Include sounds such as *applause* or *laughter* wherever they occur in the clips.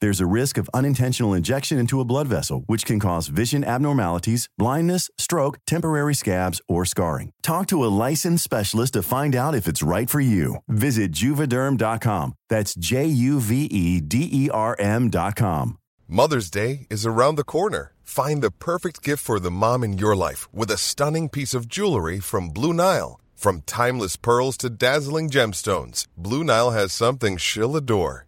There's a risk of unintentional injection into a blood vessel, which can cause vision abnormalities, blindness, stroke, temporary scabs, or scarring. Talk to a licensed specialist to find out if it's right for you. Visit juvederm.com. That's J U V E D E R M.com. Mother's Day is around the corner. Find the perfect gift for the mom in your life with a stunning piece of jewelry from Blue Nile. From timeless pearls to dazzling gemstones, Blue Nile has something she'll adore.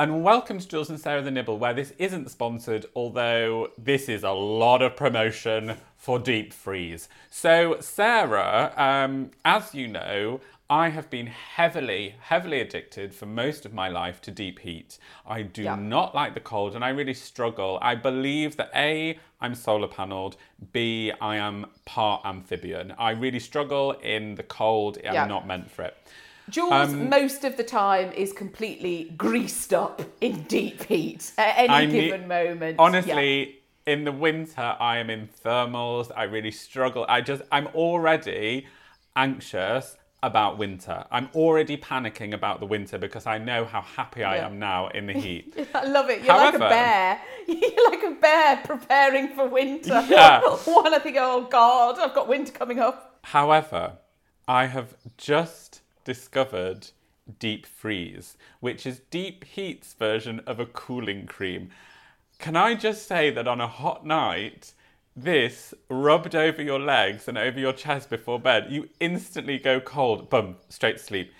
And welcome to Jules and Sarah the Nibble, where this isn't sponsored, although this is a lot of promotion for deep freeze. So, Sarah, um, as you know, I have been heavily, heavily addicted for most of my life to deep heat. I do Yeah. not like the cold and I really struggle. I believe that A, I'm solar panelled, B, I am part amphibian. I really struggle in the cold, I'm Yeah. not meant for it. Jules, Um, most of the time, is completely greased up in deep heat at any I need- given moment. Honestly, in the winter, I am in thermals. I really struggle. I just, I'm already anxious about winter. I'm already panicking about the winter because I know how happy I Yeah. am now in the heat. *laughs* I love it. You're However- like a bear. *laughs* You're like a bear preparing for winter. *laughs* Yeah. One, I think, oh God, I've got winter coming up. However, I have just discovered Deep Freeze, which is Deep Heat's version of a cooling cream. Can I just say that on a hot night, this rubbed over your legs and over your chest before bed, you instantly go cold, boom, straight to sleep.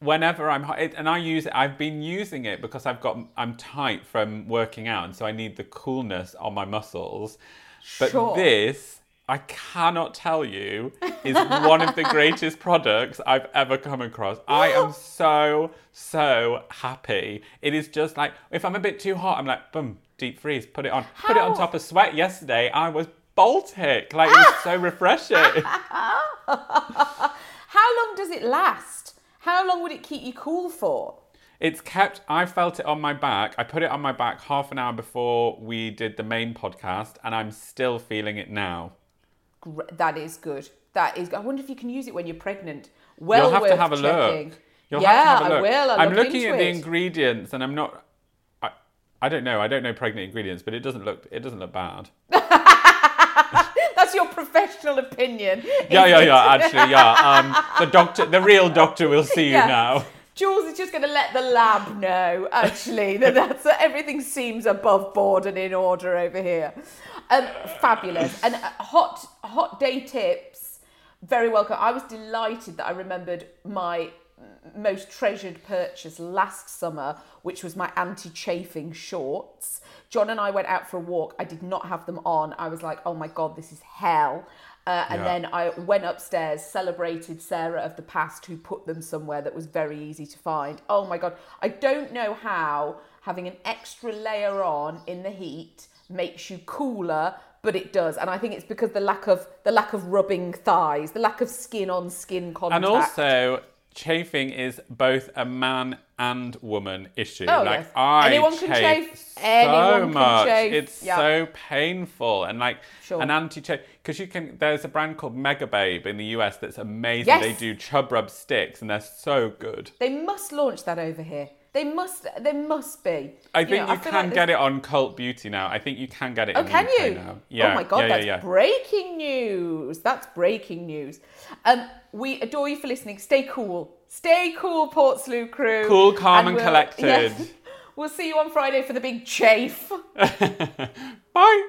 Whenever I'm hot, it, and I use it, I've been using it because I've got, I'm tight from working out, and so I need the coolness on my muscles. But Sure. this, I cannot tell you, is one of the greatest products I've ever come across. I am *gasps* so, so happy. It is just like, if I'm a bit too hot, I'm like, boom, deep freeze, put it on. Put it on top of sweat yesterday. I was Baltic. Like, it was so *laughs* refreshing. *laughs* How long does it last? How long would it keep you cool for? It's kept, I felt it on my back. I put it on my back half an hour before we did the main podcast, and I'm still feeling it now. That is good. That is. I wonder if you can use it when you're pregnant. Well, You'll have worth to have a checking. look. You'll yeah, have to have a look. I will. I'll I'm look looking at the ingredients, and I'm not. I, I don't know. I don't know pregnant ingredients, but it doesn't look. It doesn't look bad. *laughs* That's your professional opinion. Yeah, yeah, it? yeah. Actually, yeah. Um, the doctor, the real doctor, will see you Yeah. now. Jules is just going to let the lab know, actually, that that's, that everything seems above board and in order over here. Um, fabulous. And uh, hot, hot day tips, very welcome. I was delighted that I remembered my most treasured purchase last summer, which was my anti-chafing shorts. John and I went out for a walk. I did not have them on. I was like, oh my God, this is hell. Uh, and Yeah. then I went upstairs, celebrated Sarah of the past who put them somewhere that was very easy to find. Oh my God. I don't know how having an extra layer on in the heat makes you cooler, but it does. And I think it's because the lack of the lack of rubbing thighs, the lack of skin on skin contact. And also, chafing is both a man and woman issue. Oh, like yes. I Anyone can chafe chafe. so Anyone much. chafe. It's Yeah. so painful and like Sure. an anti-chafe because you can. There's a brand called Megababe in the US that's amazing. Yes. They do chub rub sticks and they're so good. They must launch that over here. They must. There must be. I think know, you feel can like get there's- it on Cult Beauty now. I think you can get it Oh, can UK you? now. Yeah. oh my god, yeah, that's yeah. breaking news. That's breaking news. Um, we adore you for listening. Stay cool. Stay cool, Portslade crew. Cool, calm, and we'll- collected. *laughs* yeah. we'll see you on Friday for the big chafe. *laughs* Bye.